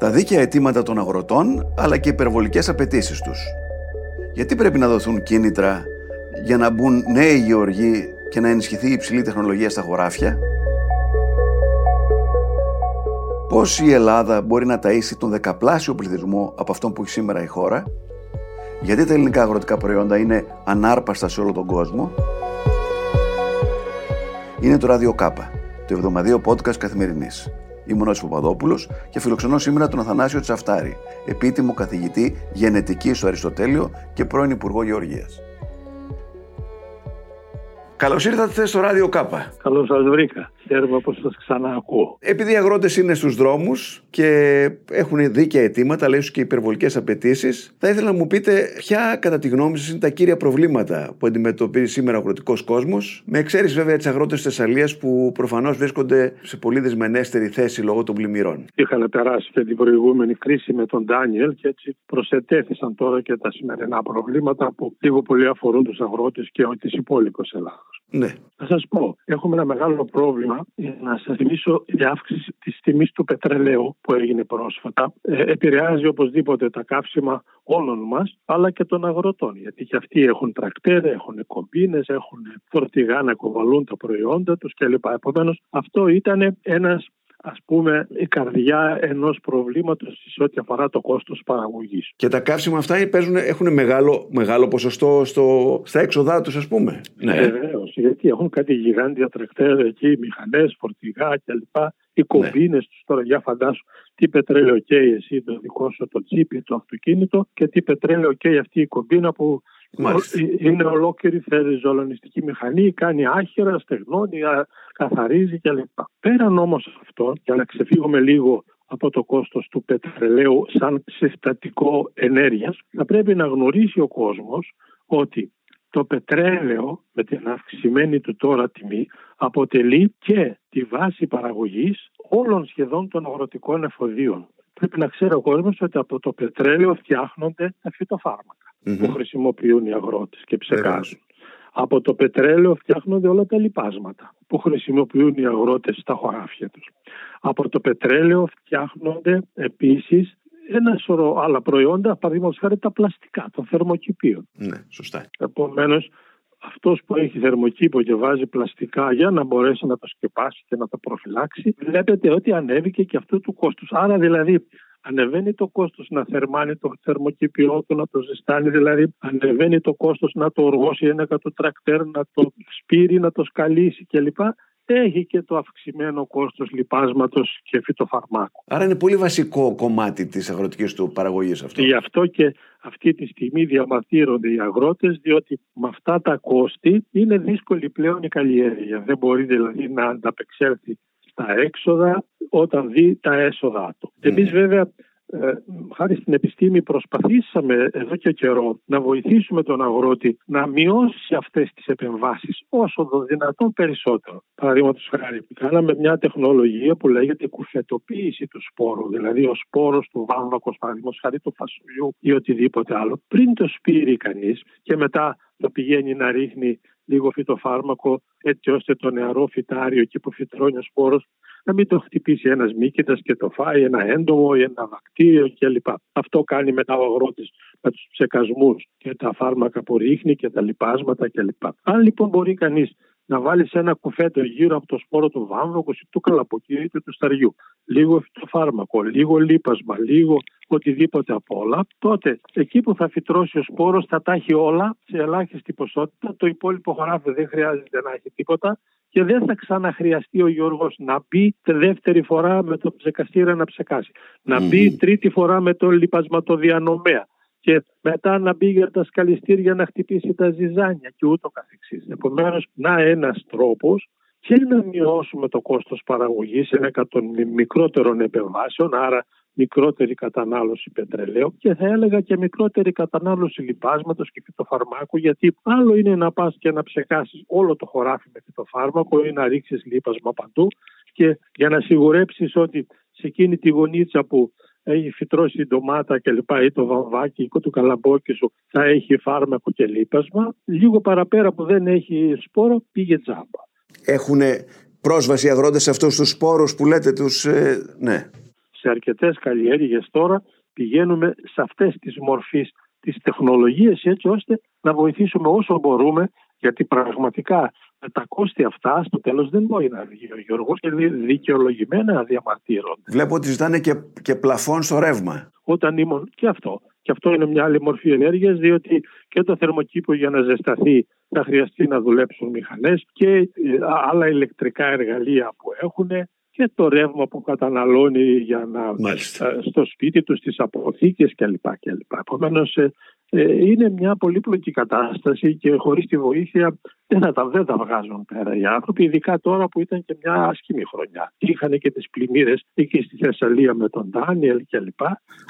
Τα δίκαια αιτήματα των αγροτών αλλά και οι υπερβολικές απαιτήσεις τους. Γιατί πρέπει να δοθούν κίνητρα για να μπουν νέοι γεωργοί και να ενισχυθεί η υψηλή τεχνολογία στα χωράφια; Πώς η Ελλάδα μπορεί να ταΐσει τον δεκαπλάσιο πληθυσμό από αυτόν που έχει σήμερα η χώρα; Γιατί τα ελληνικά αγροτικά προϊόντα είναι ανάρπαστα σε όλο τον κόσμο; Είναι το Radio Κάπα, το εβδομαδίο podcast καθημερινής. Είμαι ο Νότης Παπαδόπουλος και φιλοξενώ σήμερα τον Αθανάσιο Τσαφτάρη, επίτιμο καθηγητή γενετική στο Αριστοτέλειο και πρώην Υπουργό Γεωργίας. Καλώς ήρθατε στο Ράδιο Κάπα. Καλώς σας βρήκα. Χαίρομαι που σας ξαναακούω. Επειδή οι αγρότες είναι στους δρόμους και έχουν δίκαια αιτήματα, αλλά ίσως και υπερβολικές απαιτήσεις, θα ήθελα να μου πείτε ποια, κατά τη γνώμη σας, είναι τα κύρια προβλήματα που αντιμετωπίζει σήμερα ο αγροτικός κόσμος, με εξαίρεση βέβαια τις αγρότες τη Θεσσαλίας που προφανώς βρίσκονται σε πολύ δεσμενέστερη θέση λόγω των πλημμυρών. Είχαν περάσει και την προηγούμενη κρίση με τον Ντάνιελ και έτσι προσετέθησαν τώρα και τα σημερινά προβλήματα που λίγο πολύ αφορούν τους αγρότες και τη υπόλοιπη Ελλάδα. Ναι. Θα σας πω, έχουμε ένα μεγάλο πρόβλημα. Να σας θυμίσω η αύξηση της τιμής του πετρελαίου που έγινε πρόσφατα. Ε, επηρεάζει οπωσδήποτε τα καύσιμα όλων μας, αλλά και των αγροτών. Γιατί και αυτοί έχουν τρακτέρ, έχουν κομπίνες, έχουν φορτηγά να κοβαλούν τα προϊόντα τους κλπ. Επομένως, αυτό ήταν ένας ας πούμε η καρδιά ενός προβλήματος σε ό,τι αφορά το κόστος παραγωγής. Και τα καύσιμα αυτά παίζουν, έχουν μεγάλο, μεγάλο ποσοστό στο, στα έξοδά τους ας πούμε. Ναι. Βεβαίως, γιατί έχουν κάτι γιγάντια τρεκτέρ εκεί, μηχανές, φορτηγά κλπ. Οι κομπίνες ναι. τους τώρα για φαντάσου τι πετρέλαιο καίει εσύ το δικό σου το τσίπι, το αυτοκίνητο και τι πετρέλαιο καίει αυτή η κομπίνα που Μάλιστα. Είναι ολόκληρη ζολονιστική μηχανή, κάνει άχυρα, στεγνώνει, καθαρίζει κλπ. Πέραν όμως αυτό, για να ξεφύγουμε λίγο από το κόστος του πετρελαίου σαν συστατικό ενέργειας, θα πρέπει να γνωρίσει ο κόσμος ότι το πετρέλαιο με την αυξημένη του τώρα τιμή αποτελεί και τη βάση παραγωγής όλων σχεδόν των αγροτικών εφοδίων. Πρέπει να ξέρει ο κόσμος ότι από το πετρέλαιο φτιάχνονται τα φυτοφάρμακα που χρησιμοποιούν οι αγρότες και ψεκάζουν. Από το πετρέλαιο φτιάχνονται όλα τα λιπάσματα που χρησιμοποιούν οι αγρότες στα χωράφια τους. Από το πετρέλαιο φτιάχνονται επίσης ένα σωρό άλλα προϊόντα, παραδείγματος χάρη τα πλαστικά των θερμοκηπίων. Ναι, σωστά. Επομένως, αυτός που έχει θερμοκήπο και βάζει πλαστικά για να μπορέσει να το σκεπάσει και να το προφυλάξει, βλέπετε ότι ανέβηκε και αυτό του κόστους. Άρα δηλαδή ανεβαίνει το κόστος να θερμάνει το θερμοκήπιό του, να το ζεστάνει, δηλαδή ανεβαίνει το κόστος να το οργώσει ένα το τρακτέρ, να το σπείρει, να το σκαλίσει κλπ έχει και το αυξημένο κόστος λιπάσματος και φυτοφαρμάκου. Άρα είναι πολύ βασικό κομμάτι της αγροτικής του παραγωγής αυτό. Γι' αυτό και αυτή τη στιγμή διαμαρτύρονται οι αγρότες διότι με αυτά τα κόστη είναι δύσκολη πλέον η καλλιέργεια. Δεν μπορεί δηλαδή να ανταπεξέλθει στα έξοδα όταν δει τα έσοδα του. Mm. Εμείς βέβαια ε, χάρη στην επιστήμη προσπαθήσαμε εδώ και καιρό να βοηθήσουμε τον αγρότη να μειώσει αυτές τις επεμβάσεις όσο το δυνατόν περισσότερο. Παραδείγματος χάρη, κάναμε μια τεχνολογία που λέγεται κουφετοποίηση του σπόρου, δηλαδή ο σπόρος του βάμβακος, παραδείγματος χάρη του φασουλιού ή οτιδήποτε άλλο, πριν το σπείρει κανείς και μετά το πηγαίνει να ρίχνει λίγο φυτοφάρμακο έτσι ώστε το νεαρό φυτάριο εκεί που φυτρώνει ο σπόρος να μην το χτυπήσει ένας μύκητας και το φάει, ένα έντομο ή ένα βακτήριο κλπ. Αυτό κάνει μετά ο αγρότης με τους ψεκασμούς και τα φάρμακα που ρίχνει και τα λοιπάσματα κλπ. Αν λοιπόν μπορεί κανείς να βάλεις ένα κουφέτο γύρω από το σπόρο του βάμβακου ή του καλαποκίου είτε του σταριού, λίγο φυτοφάρμακο, λίγο λίπασμα, λίγο οτιδήποτε από όλα, τότε εκεί που θα φυτρώσει ο σπόρος θα τα έχει όλα σε ελάχιστη ποσότητα. Το υπόλοιπο χωράφι δεν χρειάζεται να έχει τίποτα και δεν θα ξαναχρειαστεί ο Γιώργος να μπει τη δεύτερη φορά με το ψεκαστήρα να ψεκάσει. Να μπει τρίτη φορά με το λιπασματοδιανομέα και μετά να μπει για τα σκαλιστήρια να χτυπήσει τα ζυζάνια και ούτω καθεξής. Επομένως, να ένας τρόπος και να μειώσουμε το κόστος παραγωγής ένα των μικρότερων επεμβάσεων, άρα μικρότερη κατανάλωση πετρελαίου και θα έλεγα και μικρότερη κατανάλωση λιπάσματος και φυτοφαρμάκου γιατί άλλο είναι να πας και να ψεκάσεις όλο το χωράφι με φυτοφάρμακο ή να ρίξεις λίπασμα παντού και για να σιγουρέψεις ότι σε εκείνη τη γωνίτσα που έχει φυτρώσει η ντομάτα και λοιπά ή το βαμβάκι ή το καλαμπόκι σου θα έχει φάρμακο και λίπασμα λίγο παραπέρα που δεν έχει σπόρο πήγε τζάμπα. Έχουν πρόσβαση οι αγρότες σε αυτούς τους σπόρους που λέτε τους... Ε, ναι σε αρκετές καλλιέργειες τώρα πηγαίνουμε σε αυτές τις μορφές τις τεχνολογίες έτσι ώστε να βοηθήσουμε όσο μπορούμε γιατί πραγματικά με τα κόστη αυτά στο τέλος δεν μπορεί να βγει ο Γιώργος και δικαιολογημένα να διαμαρτύρονται. Βλέπω ότι ζητάνε και, και πλαφόν στο ρεύμα. Όταν ήμουν και αυτό. Και αυτό είναι μια άλλη μορφή ενέργειας διότι και το θερμοκήπο για να ζεσταθεί θα χρειαστεί να δουλέψουν μηχανές και ε, άλλα ηλεκτρικά εργαλεία που έχουν και το ρεύμα που καταναλώνει για να, στο σπίτι τους, στις αποθήκες κλπ. κλπ. Επομένως ε, ε, είναι μια πολύπλοκη κατάσταση και χωρίς τη βοήθεια δεν θα τα, δεν τα βγάζουν πέρα οι άνθρωποι, ειδικά τώρα που ήταν και μια άσχημη χρονιά. Είχαν και τις πλημμύρες εκεί στη Θεσσαλία με τον Ντάνιελ κλπ.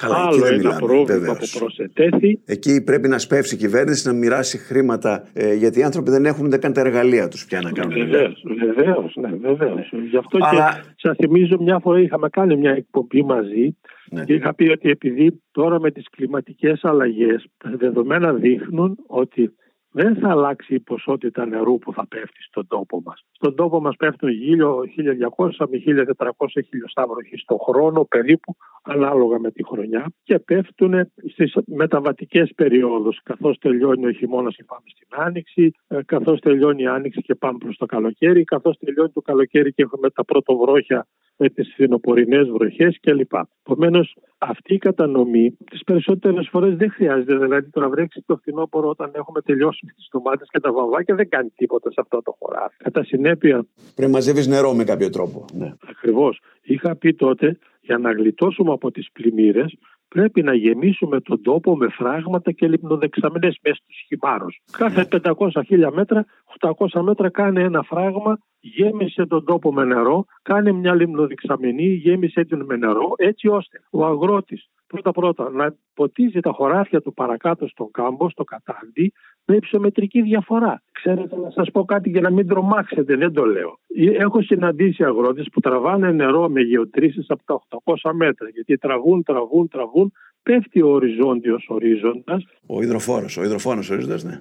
Άλλο ένα μιλάμε, πρόβλημα βεβαίως. που προσετέθη. Εκεί πρέπει να σπεύσει η κυβέρνηση να μοιράσει χρήματα ε, γιατί οι άνθρωποι δεν έχουν ούτε καν τα εργαλεία τους πια να κάνουν. Βεβαίως, βεβαίως, ναι, βεβαίως. Γι' αυτό Αλλά... και σας θυμίζω μια φορά είχαμε κάνει μια εκπομπή μαζί ναι. Και είχα πει ότι επειδή τώρα με τις κλιματικές αλλαγές τα δεδομένα δείχνουν ότι δεν θα αλλάξει η ποσότητα νερού που θα πέφτει στον τόπο μας. Στον τόπο μας πέφτουν 1.200 με 1.400 χιλιοστά βροχή στο χρόνο περίπου ανάλογα με τη χρονιά και πέφτουν στις μεταβατικές περιόδους καθώς τελειώνει ο χειμώνας και πάμε στην άνοιξη, ε, καθώς τελειώνει η άνοιξη και πάμε προς το καλοκαίρι, καθώς τελειώνει το καλοκαίρι και έχουμε τα πρώτο βρόχια με τις φθινοπορεινές βροχές κλπ. Επομένως, αυτή η κατανομή τις περισσότερες φορές δεν χρειάζεται. Δηλαδή το να βρέξεις το φθινόπωρο όταν έχουμε τελειώσει τις ντομάτες και τα βαμβάκια δεν κάνει τίποτα σε αυτό το χωράφι. Κατά συνέπεια... Πρέπει να μαζεύεις νερό με κάποιο τρόπο. Ναι. Ακριβώς. Είχα πει τότε για να γλιτώσουμε από τις πλημμύρες πρέπει να γεμίσουμε τον τόπο με φράγματα και λιμνοδεξαμενές μέσα στους χυμάρους. Κάθε 500 χίλια μέτρα, 800 μέτρα κάνει ένα φράγμα, γέμισε τον τόπο με νερό, κάνει μια λιμνοδεξαμενή, γέμισε την με νερό, έτσι ώστε ο αγρότης πρώτα πρώτα να ποτίζει τα χωράφια του παρακάτω στον κάμπο, στο κατάντι, με υψομετρική διαφορά. Ξέρετε να σας πω κάτι για να μην τρομάξετε, δεν το λέω. Έχω συναντήσει αγρότες που τραβάνε νερό με γεωτρήσεις από τα 800 μέτρα, γιατί τραβούν, τραβούν, τραβούν, πέφτει ο οριζόντιος ορίζοντας. Ο υδροφόρος, ο υδροφόρος ορίζοντας, ναι.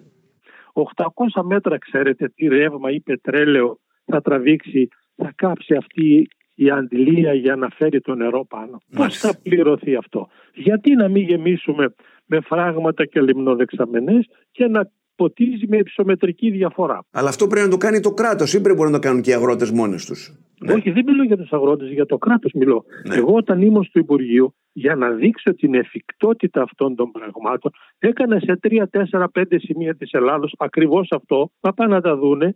800 μέτρα ξέρετε τι ρεύμα ή πετρέλαιο θα τραβήξει, θα κάψει αυτή η αντιλία για να φέρει το νερό πάνω. Πώς θα πληρωθεί αυτό; Γιατί να μην γεμίσουμε με φράγματα και λιμνοδεξαμενές και να ποτίζει με υψομετρική διαφορά; Αλλά αυτό πρέπει να το κάνει το κράτος ή πρέπει να το κάνουν και οι αγρότες μόνοι τους. Ναι. Όχι, δεν μιλώ για τους αγρότες, για το κράτος μιλώ. Ναι. Εγώ όταν ήμουν στο Υπουργείο, για να δείξω την εφικτότητα αυτών των πραγμάτων, έκανα σε 3, 4, 5 σημεία της Ελλάδος ακριβώς αυτό, να πάνε να τα δούνε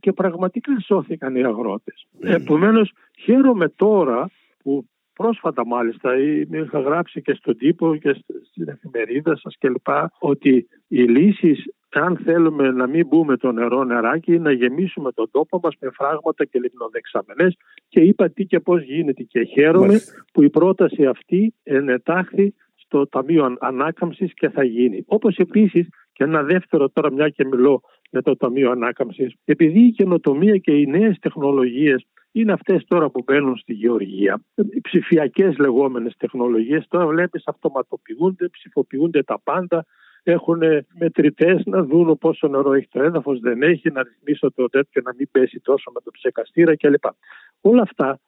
και πραγματικά σώθηκαν οι αγρότες. Mm. Επομένως χαίρομαι τώρα που πρόσφατα μάλιστα είχα γράψει και στον τύπο και στην εφημερίδα σας κλπ ότι οι λύσεις αν θέλουμε να μην μπούμε το νερό νεράκι να γεμίσουμε τον τόπο μας με φράγματα και λιμνοδεξαμενές και είπα τι και πώς γίνεται και χαίρομαι που η πρόταση αυτή ενετάχθη στο Ταμείο Ανάκαμψης και θα γίνει. Όπως επίσης και ένα δεύτερο τώρα μια και μιλώ με το Ταμείο Ανάκαμψης, επειδή η καινοτομία και οι νέες τεχνολογίες είναι αυτές τώρα που μπαίνουν στη γεωργία. Οι ψηφιακές λεγόμενες τεχνολογίες τώρα βλέπεις αυτοματοποιούνται, ψηφοποιούνται τα πάντα, έχουν μετρητές να δουν πόσο νερό έχει το έδαφος, δεν έχει, να ρυθμίσω το τέτοιο να μην πέσει τόσο με το ψεκαστήρα κλπ. Όλα αυτά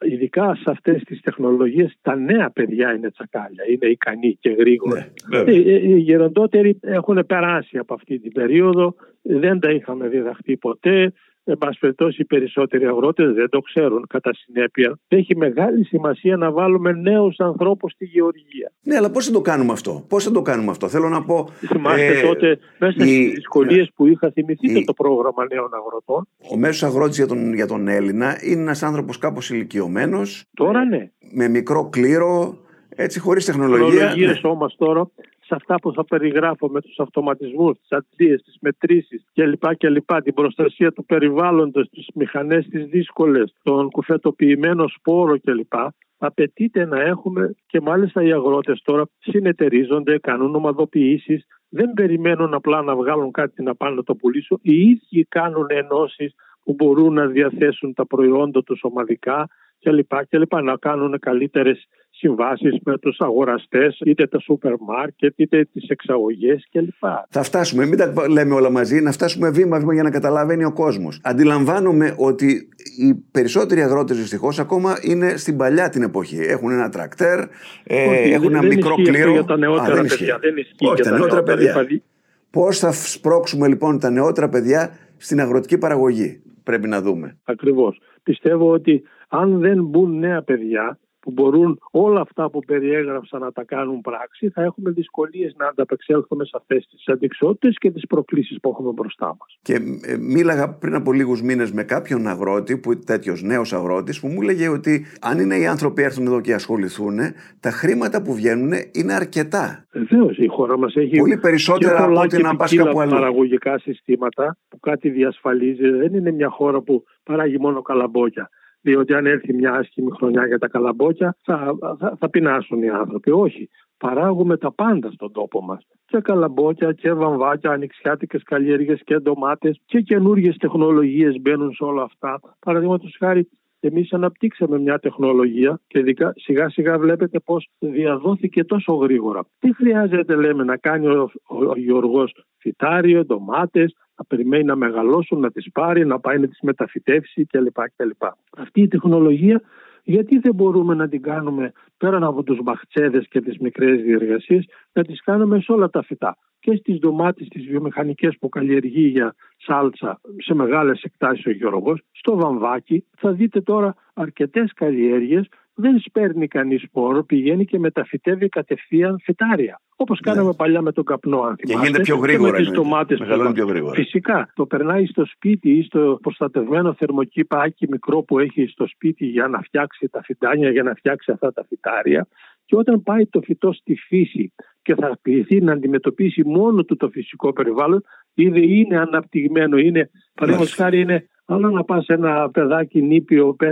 ειδικά σε αυτές τις τεχνολογίες τα νέα παιδιά είναι τσακάλια, είναι ικανοί και γρήγοροι. Ναι, ε, ε, οι γεροντότεροι έχουν περάσει από αυτή την περίοδο, δεν τα είχαμε διδαχθεί ποτέ, Εν πάση περιπτώσει, οι περισσότεροι αγρότες δεν το ξέρουν. Κατά συνέπεια, έχει μεγάλη σημασία να βάλουμε νέους ανθρώπους στη γεωργία. Ναι, αλλά πώς θα το κάνουμε αυτό; Πώς θα το κάνουμε αυτό; Θέλω να πω. Θυμάστε ε, τότε, μέσα στις δυσκολίες ναι. που είχα, θυμηθείτε το πρόγραμμα νέων αγροτών; Ο μέσος αγρότης για τον, για τον Έλληνα είναι ένας άνθρωπος κάπως ηλικιωμένος. Τώρα ναι. Με μικρό κλήρο, έτσι χωρίς τεχνολογία. Τεχνολογίε ναι. όμω τώρα σε αυτά που θα περιγράφω με τους αυτοματισμούς, τις αντλίες, τις μετρήσεις κλπ. κλπ. Την προστασία του περιβάλλοντος, τις μηχανές τις δύσκολες, τον κουφετοποιημένο σπόρο κλπ. Απαιτείται να έχουμε και μάλιστα οι αγρότες τώρα συνεταιρίζονται, κάνουν ομαδοποιήσεις, δεν περιμένουν απλά να βγάλουν κάτι να πάνε να το πουλήσουν. Οι ίδιοι κάνουν ενώσεις που μπορούν να διαθέσουν τα προϊόντα τους ομαδικά κλπ. κλπ. Να κάνουν καλύτερες συμβάσεις με τους αγοραστές, είτε τα σούπερ μάρκετ, είτε τις εξαγωγές κλπ. Θα φτάσουμε, μην τα λέμε όλα μαζί, να φτάσουμε βήμα-βήμα για να καταλαβαίνει ο κόσμος. Αντιλαμβάνομαι ότι οι περισσότεροι αγρότες δυστυχώς ακόμα είναι στην παλιά την εποχή. Έχουν ένα τρακτέρ, ε, έχουν ένα μικρό κλήρο. Για τα νεότερα Α, παιδιά. Δεν ισχύει Όχι, για τα νεότερα παιδιά. παιδιά. Πώς θα σπρώξουμε λοιπόν τα νεότερα παιδιά στην αγροτική παραγωγή, πρέπει να δούμε. Ακριβώς. Πιστεύω ότι αν δεν μπουν νέα παιδιά που μπορούν όλα αυτά που περιέγραψα να τα κάνουν πράξη, θα έχουμε δυσκολίες να ανταπεξέλθουμε σε αυτές τις αντικσότητες και τις προκλήσεις που έχουμε μπροστά μας. Και ε, μίλαγα πριν από λίγους μήνες με κάποιον αγρότη, που τέτοιος νέος αγρότης, που μου έλεγε ότι αν είναι οι άνθρωποι έρθουν εδώ και ασχοληθούν, τα χρήματα που βγαίνουν είναι αρκετά. Βεβαίως, η χώρα μας έχει πολύ περισσότερα από ό,τι να πας κάπου αλλού. παραγωγικά συστήματα που κάτι διασφαλίζει. Δεν είναι μια χώρα που παράγει μόνο καλαμπόκια διότι αν έρθει μια άσχημη χρονιά για τα καλαμπόκια θα, θα, θα πεινάσουν οι άνθρωποι. Όχι. Παράγουμε τα πάντα στον τόπο μας. Και καλαμπόκια και βαμβάκια, ανοιξιάτικες καλλιέργειες και ντομάτες και καινούργιες τεχνολογίες μπαίνουν σε όλα αυτά. Παραδείγματος χάρη, εμείς αναπτύξαμε μια τεχνολογία και σιγά σιγά βλέπετε πώ διαδόθηκε τόσο γρήγορα. Τι χρειάζεται, λέμε, να κάνει ο, ο, ο Γιώργος; Φυτάριο, ντομάτες, να περιμένει να μεγαλώσουν, να τις πάρει, να πάει να τις μεταφυτεύσει κλπ. κλπ. Αυτή η τεχνολογία γιατί δεν μπορούμε να την κάνουμε πέραν από τους μπαχτσέδες και τις μικρές διεργασίες να τις κάνουμε σε όλα τα φυτά και στις ντομάτες τις βιομηχανικές που καλλιεργεί για σάλτσα σε μεγάλες εκτάσεις ο Γιώργος, στο βαμβάκι θα δείτε τώρα αρκετές καλλιέργειες δεν σπέρνει κανείς σπόρο, πηγαίνει και μεταφυτεύει κατευθείαν φυτάρια. Όπως ναι. κάναμε παλιά με τον καπνό, αν θυμάστε. Και γίνεται πιο γρήγορα. Και με τις ντομάτες πιο γρήγορα. Φυσικά. Το περνάει στο σπίτι ή στο προστατευμένο θερμοκήπακι μικρό που έχει στο σπίτι για να φτιάξει τα φυτάνια, για να φτιάξει αυτά τα φυτάρια. Και όταν πάει το φυτό στη φύση και θα πληθεί να αντιμετωπίσει μόνο του το φυσικό περιβάλλον, ήδη είναι αναπτυγμένο, είναι, παραδείγματος χάρη, είναι Άλλο να πας ένα παιδάκι νήπιο 5-10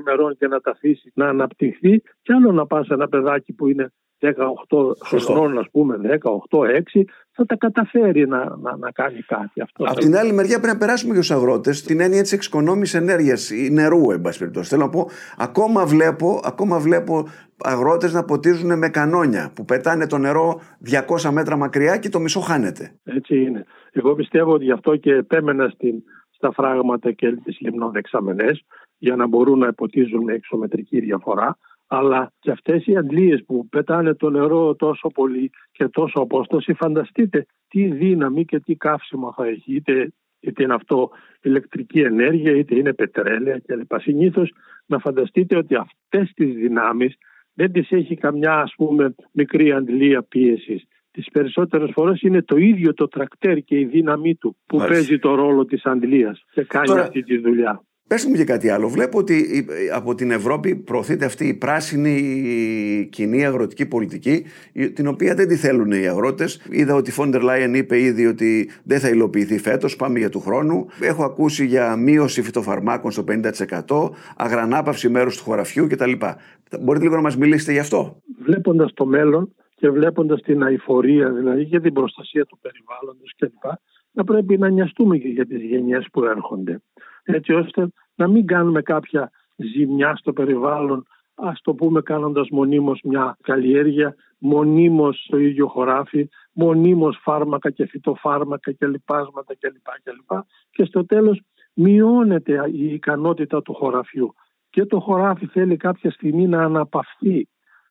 ημερών και να τα αφήσει να αναπτυχθεί, και άλλο να πας ένα παιδάκι που είναι 18 χρονών, ας πούμε, 18-6, θα τα καταφέρει να, να, να κάνει κάτι αυτό. Από την άλλη μεριά πρέπει να περάσουμε για του αγρότες την έννοια της εξοικονόμησης ενέργειας ή νερού, εν πάση περιπτώσει. Θέλω να πω, ακόμα βλέπω, ακόμα βλέπω αγρότες να ποτίζουν με κανόνια που πετάνε το νερό 200 μέτρα μακριά και το μισό χάνεται. Έτσι είναι. Εγώ πιστεύω ότι γι' αυτό και επέμενα στην στα φράγματα και τις λιμνοδεξαμενές για να μπορούν να υποτίζουν με εξωμετρική διαφορά αλλά και αυτές οι αντλίες που πετάνε το νερό τόσο πολύ και τόσο απόσταση φανταστείτε τι δύναμη και τι καύσιμο θα έχει είτε, είτε είναι αυτό ηλεκτρική ενέργεια είτε είναι πετρέλαια κλπ. Συνήθως να φανταστείτε ότι αυτές τις δυνάμεις δεν τις έχει καμιά ας πούμε μικρή αντλία πίεσης τις περισσότερες φορές είναι το ίδιο το τρακτέρ και η δύναμή του που παίζει το ρόλο της αντλίας και κάνει αυτή τη δουλειά. Πες μου και κάτι άλλο. Βλέπω ότι από την Ευρώπη προωθείται αυτή η πράσινη κοινή αγροτική πολιτική, την οποία δεν τη θέλουν οι αγρότες. Είδα ότι η Φόντερ Λάιεν είπε ήδη ότι δεν θα υλοποιηθεί φέτος, πάμε για του χρόνου. Έχω ακούσει για μείωση φυτοφαρμάκων στο 50%, αγρανάπαυση μέρους του χωραφιού κτλ. Μπορείτε λίγο να μας μιλήσετε γι' αυτό; Βλέποντας το μέλλον, και βλέποντας την αηφορία δηλαδή και την προστασία του περιβάλλοντος κλπ. να πρέπει να νοιαστούμε και για τις γενιές που έρχονται. Έτσι ώστε να μην κάνουμε κάποια ζημιά στο περιβάλλον ας το πούμε κάνοντας μονίμως μια καλλιέργεια, μονίμως στο ίδιο χωράφι, μονίμως φάρμακα και φυτοφάρμακα και λοιπάσματα κλπ. Και, και στο τέλος μειώνεται η ικανότητα του χωραφιού και το χωράφι θέλει κάποια στιγμή να αναπαυθεί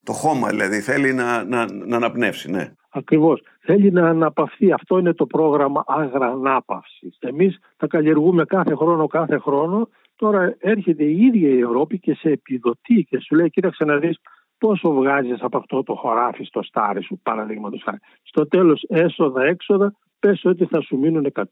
το χώμα δηλαδή θέλει να, να, να αναπνεύσει, ναι. Ακριβώς. Θέλει να αναπαυθεί. Αυτό είναι το πρόγραμμα αγρανάπαυσης. Εμείς τα καλλιεργούμε κάθε χρόνο, κάθε χρόνο. Τώρα έρχεται η ίδια η Ευρώπη και σε επιδοτεί και σου λέει κοίταξε να δεις πόσο βγάζεις από αυτό το χωράφι στο στάρι σου παραδείγματος χάρη. Στο τέλος έσοδα, έξοδα, πες ότι θα σου μείνουν 100-200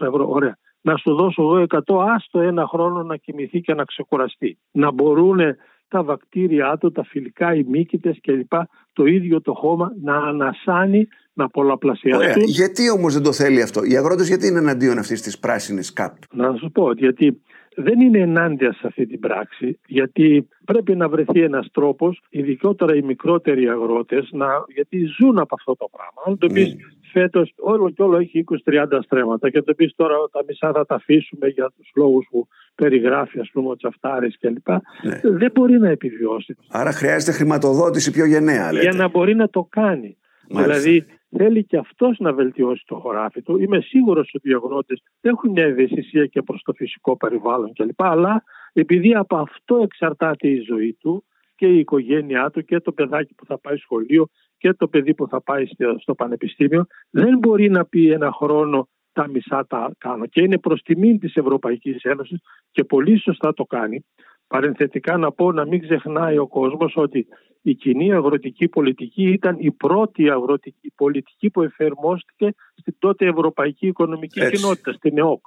ευρώ. Ωραία. Να σου δώσω εγώ 100, άστο ένα χρόνο να κοιμηθεί και να ξεκουραστεί. Να μπορούν τα βακτήριά του, τα φιλικά, οι μύκητες κλπ. Το ίδιο το χώμα να ανασάνει, να πολλαπλασιαστούν. Γιατί όμως δεν το θέλει αυτό; Οι αγρότες γιατί είναι εναντίον αυτής της πράσινης ΚΑΠ; Να σου πω γιατί δεν είναι ενάντια σε αυτή την πράξη, γιατί πρέπει να βρεθεί ένας τρόπος, ειδικότερα οι μικρότεροι αγρότες, να, γιατί ζουν από αυτό το πράγμα. Αν το πεις φέτος όλο και όλο έχει 20-30 στρέμματα και το πεις τώρα τα μισά θα τα αφήσουμε για τους λόγους που περιγράφει, ας πούμε, ο Τσαφτάρης κλπ. Ναι. Δεν μπορεί να επιβιώσει. Άρα χρειάζεται χρηματοδότηση πιο γενναία, λέτε. Για να μπορεί να το κάνει. Μάλιστα. Δηλαδή θέλει και αυτός να βελτιώσει το χωράφι του. Είμαι σίγουρος ότι οι αγρότες έχουν μια ευαισθησία και προς το φυσικό περιβάλλον κλπ. Αλλά επειδή από αυτό εξαρτάται η ζωή του και η οικογένειά του και το παιδάκι που θα πάει σχολείο και το παιδί που θα πάει στο πανεπιστήμιο δεν μπορεί να πει ένα χρόνο τα μισά τα κάνω και είναι προς τιμήν της Ευρωπαϊκής Ένωσης και πολύ σωστά το κάνει. Παρενθετικά να πω να μην ξεχνάει ο κόσμος ότι η κοινή αγροτική πολιτική ήταν η πρώτη αγροτική πολιτική που εφαρμόστηκε στην τότε Ευρωπαϊκή Οικονομική Έτσι. Κοινότητα, στην ΕΟΚ.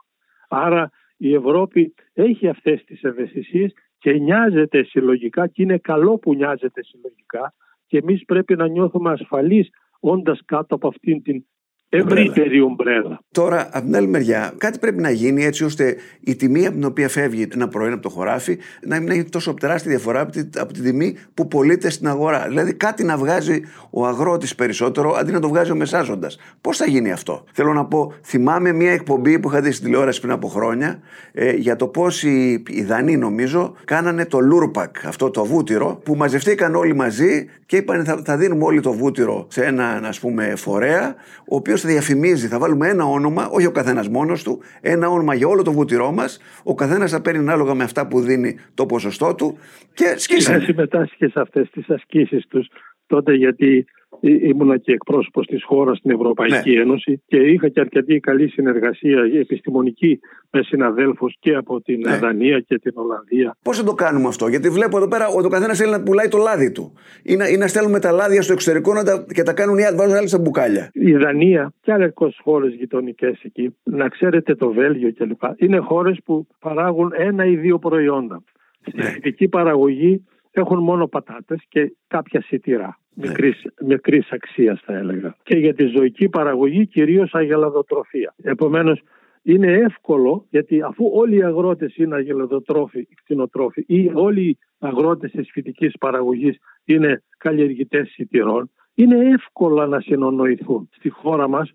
Άρα η Ευρώπη έχει αυτές τις ευαισθησίες και νοιάζεται συλλογικά και είναι καλό που νοιάζεται συλλογικά και εμείς πρέπει να νιώθουμε ασφαλείς όντας κάτω από αυτήν την ευρύτερη ομπρέλα. Τώρα, από την άλλη μεριά, κάτι πρέπει να γίνει έτσι ώστε η τιμή από την οποία φεύγει ένα προϊόν από το χωράφι να μην έχει τόσο τεράστια διαφορά από την από τιμή που πωλείται στην αγορά. Δηλαδή, κάτι να βγάζει ο αγρότης περισσότερο αντί να το βγάζει ο μεσάζοντας. Πώς θα γίνει αυτό; Θέλω να πω, θυμάμαι μια εκπομπή που είχα δει στην τηλεόραση πριν από χρόνια ε, για το πώς οι, οι Δανοί, νομίζω, κάνανε το Lurpak, αυτό το βούτυρο, που μαζευτήκαν όλοι μαζί και είπαν θα, θα δίνουμε όλοι το βούτυρο σε έναν ας πούμε φορέα, ο οποίος θα διαφημίζει, θα βάλουμε ένα όνομα, όχι ο καθένας μόνος του, ένα όνομα για όλο το βούτυρό μας. Ο καθένας θα παίρνει ανάλογα με αυτά που δίνει το ποσοστό του και σκίσανε. Θα συμμετάσχει και σε αυτές τις ασκήσεις τους τότε γιατί ήμουνα και εκπρόσωπος της χώρας στην Ευρωπαϊκή ναι. Ένωση και είχα και αρκετή καλή συνεργασία επιστημονική με συναδέλφους και από την ναι. Δανία και την Ολλανδία. Πώς θα το κάνουμε αυτό, γιατί βλέπω εδώ πέρα ότι ο καθένας θέλει να πουλάει το λάδι του ή να, ή να στέλνουμε τα λάδια στο εξωτερικό να τα, και τα κάνουν οι άλλοι, βάζουν άλλοι στα μπουκάλια. Η Δανία και άλλες χώρες γειτονικές εκεί, να ξέρετε το Βέλγιο κλπ. Είναι χώρες που παράγουν ένα ή δύο προϊόντα. Στη ναι. παραγωγή έχουν μόνο πατάτες και κάποια σιτηρά. Ναι. Μικρής, μικρής αξίας θα έλεγα. Και για τη ζωική παραγωγή κυρίως αγελαδοτροφία. Επομένως είναι εύκολο γιατί αφού όλοι οι αγρότες είναι αγελαδοτρόφοι, κτηνοτρόφοι ή όλοι οι αγρότες της φυτικής παραγωγής είναι καλλιεργητές σιτηρών, είναι εύκολο να συνονοηθούν. Στη χώρα μας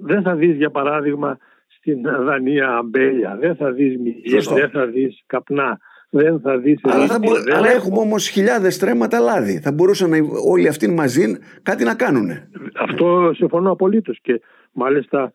δεν θα δεις για παράδειγμα στην Δανία αμπέλια, δεν θα δεις μυγεία, δεν θα δεις καπνά δεν θα δεις. Αλλά, θα μπο... Αλλά έχουμε όμως χιλιάδες στρέμματα λάδι. Θα μπορούσαν όλοι αυτοί μαζί κάτι να κάνουν. Αυτό συμφωνώ απολύτως. Και μάλιστα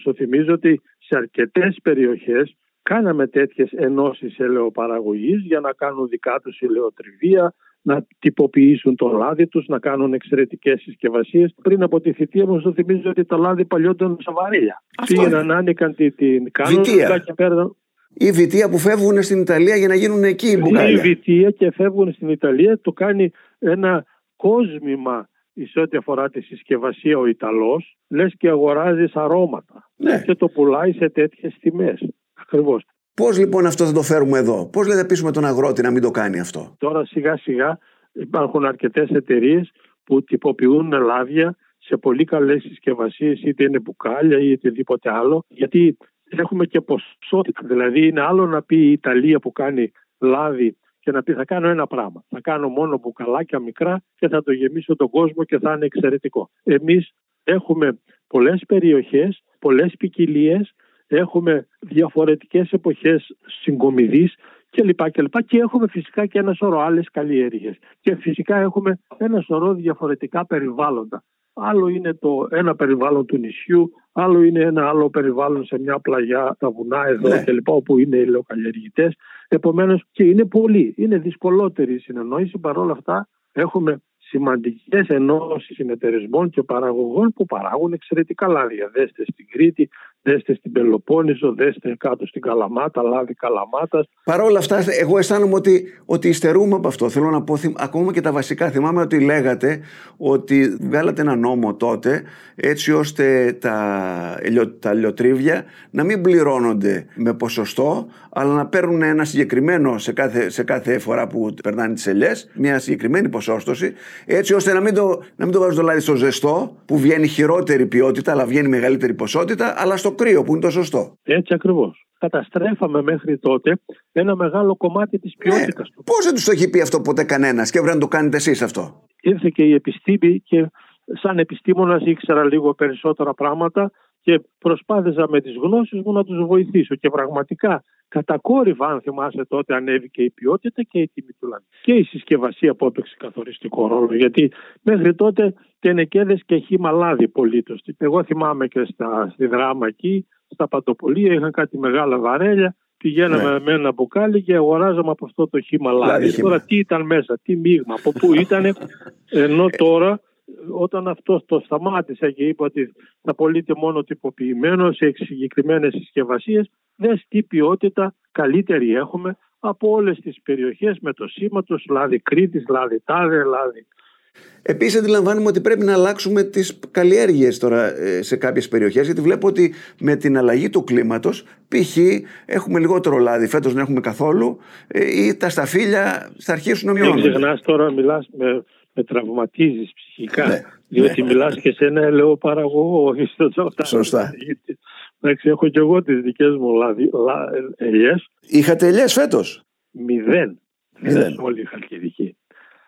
σου θυμίζω ότι σε αρκετές περιοχές κάναμε τέτοιες ενώσεις ελαιοπαραγωγής για να κάνουν δικά τους ελαιοτριβία, να τυποποιήσουν το λάδι τους, να κάνουν εξαιρετικές συσκευασίες. Πριν από τη θητεία μου, σου θυμίζω ότι το λάδι παλιόταν σε βαρύλια. Πήγαιναν, άνοικαν την, την κάνουν και παίρναν ή βιτία που φεύγουν στην Ιταλία για να γίνουν εκεί οι μπουκάλια. Η βιτία και φεύγουν στην Ιταλία το κάνει ένα κόσμημα σε ό,τι αφορά τη συσκευασία ο Ιταλός, λες και αγοράζεις αρώματα ναι. και το πουλάει σε τέτοιες τιμές. Ακριβώς. Πώς λοιπόν αυτό θα το φέρουμε εδώ, πώς λέτε πείσουμε τον αγρότη να μην το κάνει αυτό; Τώρα σιγά σιγά υπάρχουν αρκετές εταιρείες που τυποποιούν λάδια σε πολύ καλές συσκευασίες είτε είναι μπουκάλια ή οτιδήποτε άλλο γιατί έχουμε και ποσότητα. Δηλαδή είναι άλλο να πει η Ιταλία που κάνει λάδι και να πει θα κάνω ένα πράγμα. Θα κάνω μόνο μπουκαλάκια μικρά και θα το γεμίσω τον κόσμο και θα είναι εξαιρετικό. Εμείς έχουμε πολλές περιοχές, πολλές ποικιλίες, έχουμε διαφορετικές εποχές συγκομιδής και λοιπά και λοιπά και έχουμε φυσικά και ένα σωρό άλλες καλλιέργειες και φυσικά έχουμε ένα σωρό διαφορετικά περιβάλλοντα. Άλλο είναι το ένα περιβάλλον του νησιού, άλλο είναι ένα άλλο περιβάλλον σε μια πλαγιά, τα βουνά εδώ ναι. κλπ. όπου είναι οι λεοκαλλιεργητέ. Επομένως και είναι πολύ, είναι δυσκολότερη η συνεννόηση. Παρ' όλα αυτά έχουμε σημαντικές ενώσεις συνεταιρισμών και παραγωγών που παράγουν εξαιρετικά λάδια. Δέστες στην Κρήτη, δέστε στην Πελοπόννησο, δέστε κάτω στην Καλαμάτα, λάδι Καλαμάτας. Παρ' όλα αυτά, εγώ αισθάνομαι ότι, ότι υστερούμε από αυτό. Θέλω να πω ακόμα και τα βασικά. Θυμάμαι ότι λέγατε ότι βγάλατε ένα νόμο τότε έτσι ώστε τα, τα λιοτρίβια να μην πληρώνονται με ποσοστό, αλλά να παίρνουν ένα συγκεκριμένο σε κάθε, σε κάθε φορά που περνάνε τις ελιές, μια συγκεκριμένη ποσόστοση, έτσι ώστε να μην το, να μην το βάζουν το λάδι στο ζεστό, που βγαίνει χειρότερη ποιότητα, αλλά βγαίνει μεγαλύτερη ποσότητα, αλλά στο κρύο που είναι το σωστό. Έτσι ακριβώς. Καταστρέφαμε μέχρι τότε ένα μεγάλο κομμάτι της ποιότητας του. Πώς δεν τους το έχει πει αυτό ποτέ κανένας και έπρεπε να το κάνετε εσείς αυτό; Ήρθε και η επιστήμη και σαν επιστήμονας ήξερα λίγο περισσότερα πράγματα και προσπάθησα με τις γνώσεις μου να τους βοηθήσω και πραγματικά κατακόρυφα αν θυμάσαι τότε ανέβηκε η ποιότητα και η τιμή του Και η συσκευασία που έπαιξε καθοριστικό ρόλο γιατί μέχρι τότε τενεκέδες και χύμα λάδι πολίτως. Εγώ θυμάμαι και στα, στη δράμα εκεί, στα παντοπολία είχαν κάτι μεγάλα βαρέλια Πηγαίναμε ναι. με ένα μπουκάλι και αγοράζαμε από αυτό το χύμα λάδι. Τώρα τι ήταν μέσα, τι μείγμα, από πού ήταν. Ενώ τώρα όταν αυτός το σταμάτησε και είπε ότι θα πωλείται μόνο τυποποιημένος σε συγκεκριμένες συσκευασίες, δες τι ποιότητα καλύτερη έχουμε από όλες τις περιοχές με το σήμα τους, λάδι Κρήτης, λάδι Τάδε, λάδι Επίσης, αντιλαμβάνουμε ότι πρέπει να αλλάξουμε τις καλλιέργειες τώρα ε, σε κάποιες περιοχές, γιατί βλέπω ότι με την αλλαγή του κλίματος, π.χ. έχουμε λιγότερο λάδι, φέτος δεν έχουμε καθόλου, ε, ή τα σταφύλια θα αρχίσουν να μειώνουν. Δεν ξεχνάς τώρα, μιλάς με, με τραυματίζεις ψυχικά. Ναι, διότι ναι. μιλάς και σε ένα ελαιοπαραγωγό, όχι στο Σωστά. Εντάξει, έχω και εγώ τις δικές μου ελιές. Είχατε ελιές φέτος; Μηδέν. Μηδέν. Όλοι είχαν και δική.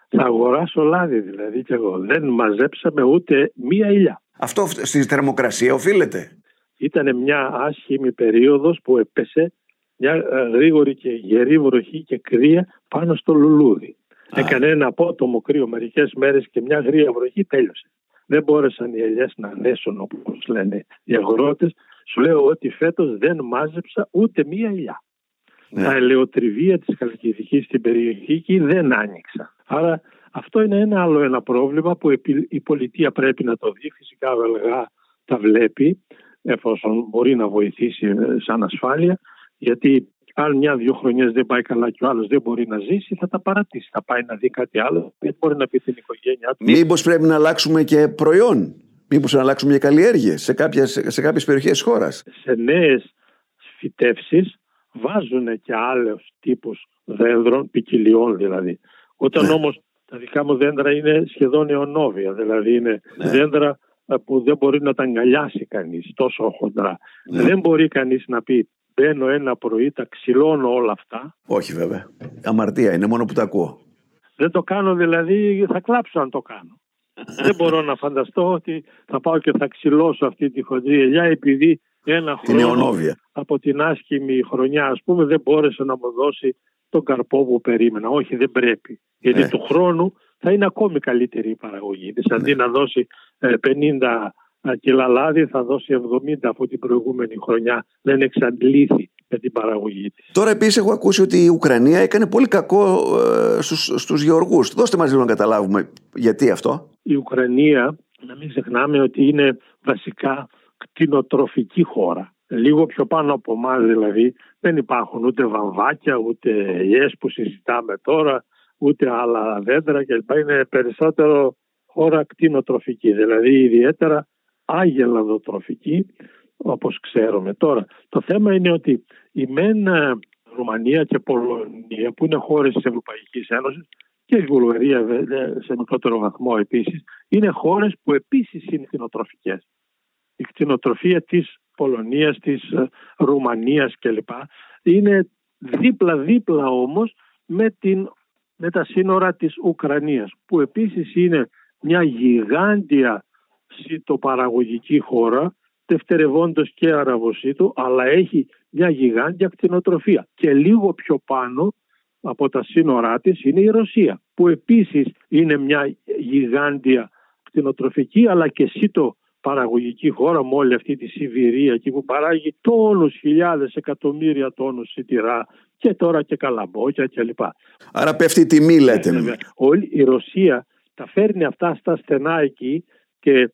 Θα αγοράσω λάδι δηλαδή και εγώ. Δεν μαζέψαμε ούτε μία ηλιά. Αυτό στη θερμοκρασία οφείλεται. Ήταν μια άσχημη περίοδος που έπεσε μια ε, γρήγορη και γερή βροχή και κρύα πάνω στο λουλούδι. Α. Έκανε ένα απότομο κρύο μερικές μέρες και μια γρήγορα βροχή τέλειωσε. Δεν μπόρεσαν οι ελιές να δέσουν όπως λένε οι αγρότες. Σου λέω ότι φέτος δεν μάζεψα ούτε μία ηλιά. Ναι. Τα ελαιοτριβία της καλλιτεχνική στην περιοχή εκεί δεν άνοιξαν. Άρα αυτό είναι ένα άλλο ένα πρόβλημα που η πολιτεία πρέπει να το δει. Φυσικά ο τα βλέπει εφόσον μπορεί να βοηθήσει ε, σαν ασφάλεια γιατί αν μια-δυο χρονιές δεν πάει καλά και ο άλλος δεν μπορεί να ζήσει, θα τα παρατήσει. Θα πάει να δει κάτι άλλο, δεν μπορεί να πει την οικογένειά του. Μήπως πρέπει να αλλάξουμε και προϊόν, Μήπως να αλλάξουμε και καλλιέργειες σε κάποιε σε κάποιες περιοχές της χώρας; Σε νέες φυτεύσει βάζουν και άλλους τύπους δένδρων, ποικιλιών δηλαδή. Όταν ναι. όμως τα δικά μου δέντρα είναι σχεδόν αιωνόβια, δηλαδή είναι ναι. δέντρα ε, που δεν μπορεί να τα αγκαλιάσει κανείς τόσο χοντρά. Ναι. Δεν μπορεί κανείς να πει μπαίνω ένα πρωί, τα ξυλώνω όλα αυτά. Όχι βέβαια. Αμαρτία είναι μόνο που τα ακούω. Δεν το κάνω δηλαδή, θα κλάψω αν το κάνω. Δεν μπορώ να φανταστώ ότι θα πάω και θα ξυλώσω αυτή τη χοντρή ελιά επειδή ένα χρόνο από την άσχημη χρονιά ας πούμε δεν μπόρεσε να μου δώσει τον καρπό που περίμενα. Όχι, δεν πρέπει. Γιατί ναι. του χρόνου θα είναι ακόμη καλύτερη η παραγωγή της. Αντί ναι. να δώσει 50 ε, κιλά λάδι θα δώσει 70 από την προηγούμενη χρονιά. Δεν εξαντλήθη με την παραγωγή της. Τώρα επίσης έχω ακούσει ότι η Ουκρανία έκανε πολύ κακό ε, στους, στους γεωργούς. Δώστε μας λίγο να καταλάβουμε γιατί αυτό. Η Ουκρανία, να μην ξεχνάμε ότι είναι βασικά κτηνοτροφική χώρα λίγο πιο πάνω από εμά δηλαδή δεν υπάρχουν ούτε βαμβάκια ούτε ελιές που συζητάμε τώρα ούτε άλλα δέντρα κλπ. Είναι περισσότερο χώρα κτηνοτροφική δηλαδή ιδιαίτερα άγελαδοτροφική όπως ξέρουμε τώρα. Το θέμα είναι ότι η ΜΕΝ ε, Ρουμανία και Πολωνία που είναι χώρες της Ευρωπαϊκής Ένωσης και η Βουλγαρίας σε μικρότερο βαθμό επίσης είναι χώρες που επίσης είναι κτηνοτροφικές. Η κτηνοτροφία της Πολωνίας, της ε, Ρουμανίας κλπ. Είναι δίπλα-δίπλα όμως με, την, με τα σύνορα της Ουκρανίας που επίσης είναι μια γιγάντια σιτοπαραγωγική χώρα δευτερευόντως και αραβοσίτου αλλά έχει μια γιγάντια κτηνοτροφία και λίγο πιο πάνω από τα σύνορά της είναι η Ρωσία που επίσης είναι μια γιγάντια κτηνοτροφική αλλά και σίτο παραγωγική χώρα με όλη αυτή τη Σιβηρία εκεί που παράγει τόνους, χιλιάδες, εκατομμύρια τόνους σιτηρά και τώρα και καλαμπόκια κλπ. Άρα πέφτει η τιμή λέτε. Ε, όλη η Ρωσία τα φέρνει αυτά στα στενά εκεί και ε,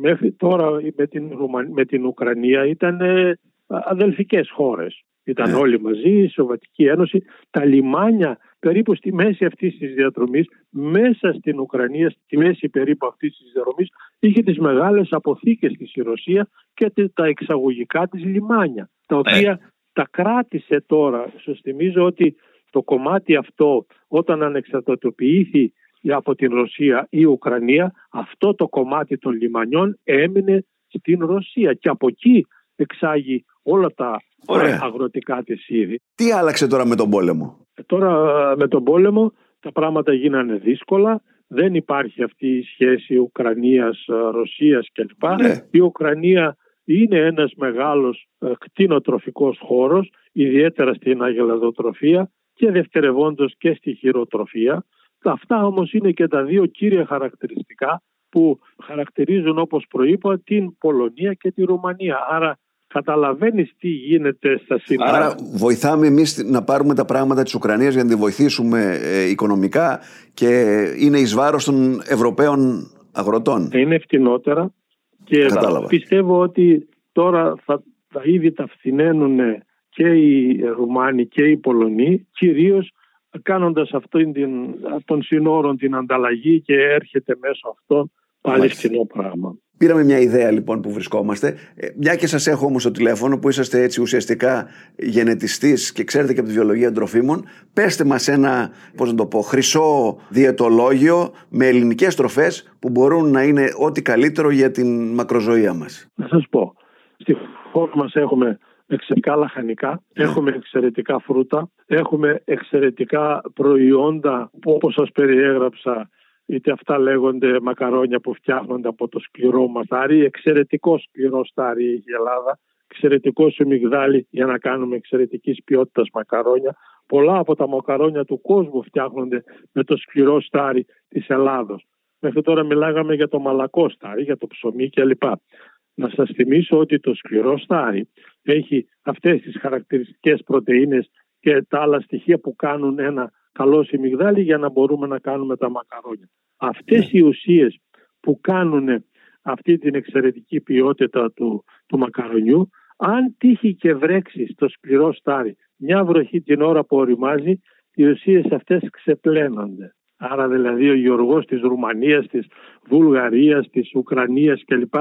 μέχρι τώρα με την, με την Ουκρανία ήταν ε, αδελφικές χώρες. Ήταν ναι. όλοι μαζί, η Σοβατική Ένωση. Τα λιμάνια περίπου στη μέση αυτής της διαδρομής, μέσα στην Ουκρανία, στη μέση περίπου αυτής της διαδρομής, είχε τις μεγάλες αποθήκες της η Ρωσία και τα εξαγωγικά της λιμάνια. Τα οποία ναι. τα κράτησε τώρα. Σας θυμίζω ότι το κομμάτι αυτό, όταν ανεξαρτητοποιήθη από την Ρωσία ή η Ουκρανία, αυτό το κομμάτι των λιμανιών έμεινε στην Ρωσία και από εκεί εξάγει όλα τα Ωραία. αγροτικά της είδη. Τι άλλαξε τώρα με τον πόλεμο; Ε, τώρα με τον πόλεμο τα πράγματα γίνανε δύσκολα δεν υπάρχει αυτή η σχέση Ουκρανίας-Ρωσίας κλπ. Ναι. Η Ουκρανία είναι ένας μεγάλος ε, κτηνοτροφικός χώρος, ιδιαίτερα στην αγελαδοτροφία και δευτερευόντως και στη χειροτροφία. Αυτά όμως είναι και τα δύο κύρια χαρακτηριστικά που χαρακτηρίζουν όπως προείπα την Πολωνία και τη Ρουμανία. Άρα καταλαβαίνεις τι γίνεται στα σύνορα. Άρα βοηθάμε εμείς να πάρουμε τα πράγματα της Ουκρανίας για να τη βοηθήσουμε ε, οικονομικά και είναι εις βάρος των Ευρωπαίων αγροτών. Είναι φτηνότερα και Κατάλαβα. πιστεύω ότι τώρα θα, θα ήδη τα φθηναίνουν και οι Ρουμάνοι και οι Πολωνοί κυρίως κάνοντας αυτήν την, των συνόρων την ανταλλαγή και έρχεται μέσω αυτών πάλι Μάλιστα. φθηνό πράγμα. Πήραμε μια ιδέα λοιπόν που βρισκόμαστε. Ε, Μια και σας έχω όμως στο τηλέφωνο που είσαστε έτσι ουσιαστικά γενετιστής και ξέρετε και από τη βιολογία των τροφίμων, πέστε μας ένα, πώς να το πω, χρυσό διαιτολόγιο με ελληνικές τροφές που μπορούν να είναι ό,τι καλύτερο για την μακροζωία μας. Να σας πω, στη χώρα μας έχουμε εξαιρετικά λαχανικά, έχουμε εξαιρετικά φρούτα, έχουμε εξαιρετικά προϊόντα που όπως σας περιέγραψα είτε αυτά λέγονται μακαρόνια που φτιάχνονται από το σκληρό μαστάρι, εξαιρετικό σκληρό στάρι έχει η Ελλάδα, εξαιρετικό σε μυγδάλι για να κάνουμε εξαιρετικής ποιότητας μακαρόνια. Πολλά από τα μακαρόνια του κόσμου φτιάχνονται με το σκληρό στάρι της Ελλάδος. Μέχρι τώρα μιλάγαμε για το μαλακό στάρι, για το ψωμί κλπ. Να σας θυμίσω ότι το σκληρό στάρι έχει αυτές τις χαρακτηριστικές πρωτεΐνες και τα άλλα στοιχεία που κάνουν ένα καλό σιμιγδάλι για να μπορούμε να κάνουμε τα μακαρόνια. Αυτές οι ουσίες που κάνουν αυτή την εξαιρετική ποιότητα του, του μακαρονιού, αν τύχει και βρέξει στο σκληρό στάρι μια βροχή την ώρα που οριμάζει, οι ουσίες αυτές ξεπλένονται. Άρα δηλαδή ο γεωργός της Ρουμανίας, της Βουλγαρίας, της Ουκρανίας κλπ,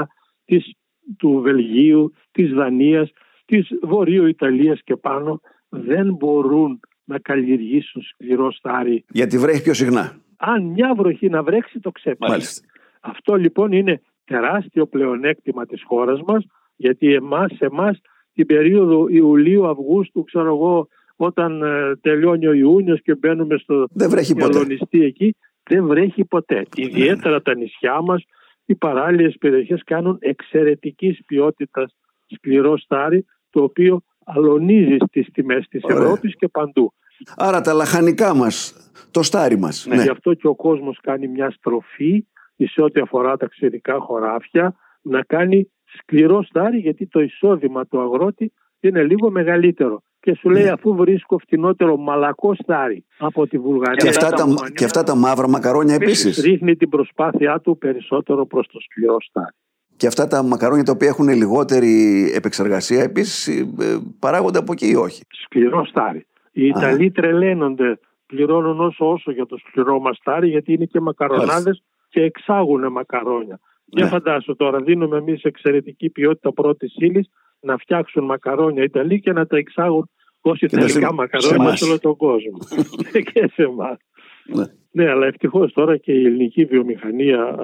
της, του Βελγίου, της Δανίας, της Βορείου Ιταλίας και πάνω δεν μπορούν να καλλιεργήσουν σκληρό στάρι. Γιατί βρέχει πιο συχνά. Αν μια βροχή να βρέξει το ξέπλυσε. Μάλιστα. Αυτό λοιπόν είναι τεράστιο πλεονέκτημα της χώρας μας γιατί εμάς, εμάς την περίοδο Ιουλίου-Αυγούστου ξέρω εγώ όταν ε, τελειώνει ο Ιούνιος και μπαίνουμε στο Δεν βρέχει ποτέ. Μελονιστή εκεί δεν βρέχει ποτέ. Ιδιαίτερα τα νησιά μας οι παράλιες περιοχές κάνουν εξαιρετικής ποιότητας σκληρό στάρι το οποίο αλωνίζει στις τιμές της Ωραία. Ευρώπης και παντού. Άρα τα λαχανικά μας, το στάρι μας. Ναι. Γι' αυτό και ο κόσμος κάνει μια στροφή σε ό,τι αφορά τα ξηρικά χωράφια να κάνει σκληρό στάρι γιατί το εισόδημα του αγρότη είναι λίγο μεγαλύτερο. Και σου λέει Ναι. αφού βρίσκω φτηνότερο μαλακό στάρι από τη Βουλγαρία Και αυτά, τα τα, Ρουμανία, και αυτά τα μαύρα μακαρόνια επίσης. ρίχνει την προσπάθειά του περισσότερο προς το σκληρό στάρι. Και αυτά τα μακαρόνια τα οποία έχουν λιγότερη επεξεργασία επίσης ε, παράγονται από εκεί ή όχι; Σκληρό στάρι. Οι Ιταλοί τρελαίνονται, πληρώνουν όσο όσο για το σκληρό μας στάρι γιατί είναι και μακαρονάδες και εξάγουν μακαρόνια. Για Ναι. φαντάσου τώρα, δίνουμε εμείς εξαιρετική ποιότητα πρώτης ύλης να φτιάξουν μακαρόνια Ιταλοί και να τα εξάγουν ω Και να Ιταλικά σε- μακαρόνια σε εμάς. σε όλο τον κόσμο. και σε εμάς. Ναι. Ναι, αλλά ευτυχώς τώρα και η ελληνική βιομηχανία. α,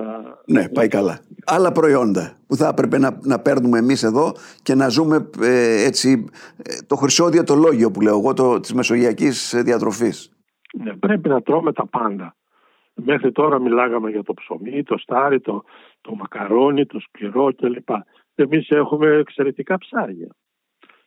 Ναι, πάει καλά. Άλλα προϊόντα που θα έπρεπε να, να παίρνουμε εμείς εδώ και να ζούμε ε, έτσι ε, το χρυσό διατολόγιο που λέω εγώ το, της μεσογειακής ε, διατροφής. ναι, πρέπει να τρώμε τα πάντα. Μέχρι τώρα μιλάγαμε για το ψωμί, το στάρι, το, το μακαρόνι, το σκληρό κλπ. Εμείς έχουμε εξαιρετικά ψάρια.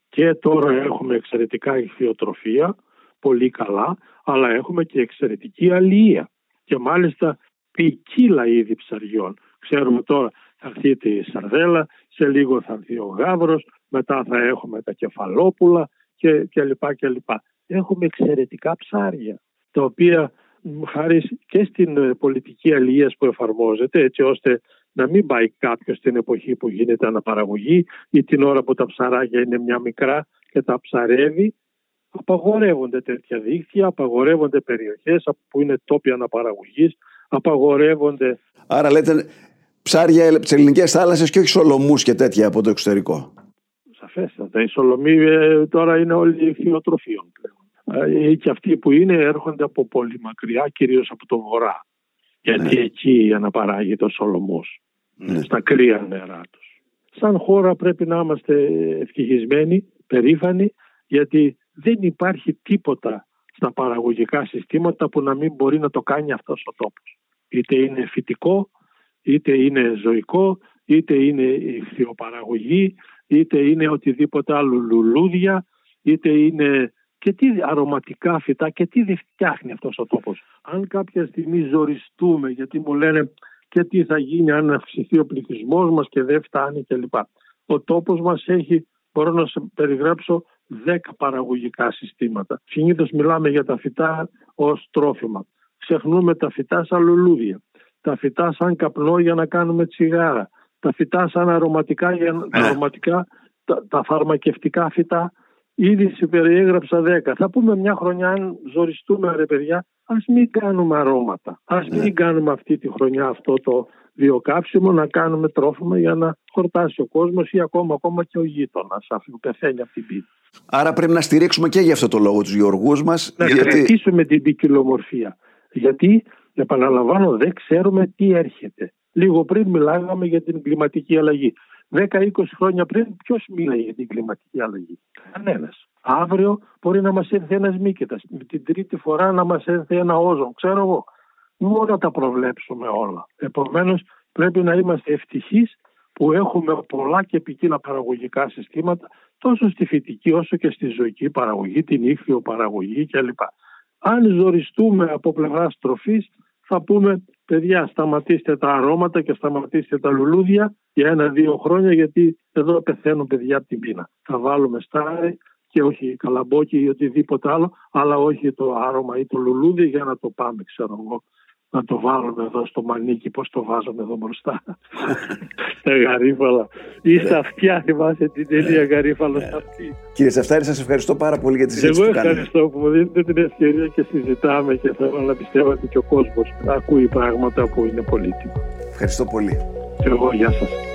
Και τώρα έχουμε εξαιρετικά ηχθειοτροφία, πολύ καλά, αλλά έχουμε και εξαιρετική αλληλεία. Και μάλιστα ποικίλα είδη ψαριών. Ξέρουμε τώρα θα έρθει η σαρδέλα, σε λίγο θα έρθει ο γάβρος, μετά θα έχουμε τα κεφαλόπουλα και, και λοιπά και λοιπά. Έχουμε εξαιρετικά ψάρια, τα οποία μ, χάρη και στην ε, πολιτική αλληλεία που εφαρμόζεται, έτσι ώστε να μην πάει κάποιος στην εποχή που γίνεται αναπαραγωγή ή την ώρα που τα ψαράκια είναι μια μικρά και τα ψαρεύει, απαγορεύονται τέτοια δίκτυα, απαγορεύονται περιοχές που είναι τόποι αναπαραγωγής, απαγορεύονται Άρα λέτε ψάρια από τις ελληνικές θάλασσες και όχι σολομούς και τέτοια από το εξωτερικό. σαφέστατα. Οι σολομοί ε, τώρα είναι όλοι ηχθειοτροφίων πλέον. Ε, και αυτοί που είναι έρχονται από πολύ μακριά, κυρίως από το βορρά. Γιατί εκεί αναπαράγεται ο Σολομός, Ναι. στα κρύα νερά τους. Σαν χώρα πρέπει να είμαστε ευτυχισμένοι, περήφανοι, γιατί δεν υπάρχει τίποτα στα παραγωγικά συστήματα που να μην μπορεί να το κάνει αυτός ο τόπος. Είτε είναι φυτικό, είτε είναι ζωικό, είτε είναι ηχθειοπαραγωγή, είτε είναι οτιδήποτε άλλο λουλούδια, είτε είναι και τι αρωματικά φυτά και τι φτιάχνει αυτός ο τόπος. Αν κάποια στιγμή ζοριστούμε γιατί μου λένε και τι θα γίνει αν αυξηθεί ο πληθυσμός μας και δεν φτάνει κλπ. Ο τόπος μας έχει, μπορώ να σε περιγράψω, 10 παραγωγικά συστήματα. Συνήθως μιλάμε για τα φυτά ως τρόφιμα. Ξεχνούμε τα φυτά σαν λουλούδια, τα φυτά σαν καπνό για να κάνουμε τσιγάρα, τα φυτά σαν αρωματικά, για, ναι. αρωματικά τα, τα φαρμακευτικά φυτά Ήδη σε περιέγραψα 10. Θα πούμε μια χρονιά, αν ζοριστούμε ρε παιδιά, ας μην κάνουμε αρώματα. Α ναι. μην κάνουμε αυτή τη χρονιά αυτό το βιοκάψιμο να κάνουμε τρόφιμα για να χορτάσει ο κόσμος ή ακόμα, ακόμα και ο γείτονας, αφού πεθαίνει από την πίτα. Άρα πρέπει να στηρίξουμε και γι' αυτό το λόγο τους γεωργούς μας. Να γιατί... την ποικιλομορφία. Γιατί, επαναλαμβάνω, δεν ξέρουμε τι έρχεται. Λίγο πριν μιλάγαμε για την κλιματική αλλαγή. 10-20 χρόνια πριν, ποιος μίλαγε για την κλιματική αλλαγή; Κανένας. Αύριο μπορεί να μας έρθει ένας μήκητα. Την τρίτη φορά να μας έρθει ένα όζον. Ξέρω εγώ. Μόνο να τα προβλέψουμε όλα. Επομένως, πρέπει να είμαστε ευτυχείς που έχουμε πολλά και ποικίλα παραγωγικά συστήματα τόσο στη φυτική όσο και στη ζωική παραγωγή, την ύφιο παραγωγή κλπ. Αν ζοριστούμε από πλευράς τροφής, θα πούμε παιδιά σταματήστε τα αρώματα και σταματήστε τα λουλούδια για ένα-δύο χρόνια γιατί εδώ πεθαίνουν παιδιά από την πείνα. Θα βάλουμε στάρι και όχι καλαμπόκι ή οτιδήποτε άλλο, αλλά όχι το άρωμα ή το λουλούδι για να το πάμε, ξέρω εγώ. Να το βάλουμε εδώ στο μανίκι, πώς το βάζουμε εδώ μπροστά. Στα γαρίφαλα. Ή στα αυτιά, θυμάσαι την ταινία γαρίφαλα στα αυτή. Κύριε Σαφτάρη, σας ευχαριστώ πάρα πολύ για τη συζήτηση Εγώ ευχαριστώ που μου δίνετε την ευκαιρία και συζητάμε και θέλω να πιστεύω ότι και ο κόσμος ακούει πράγματα που είναι πολύτιμο. Ευχαριστώ πολύ. Και εγώ, γεια σας.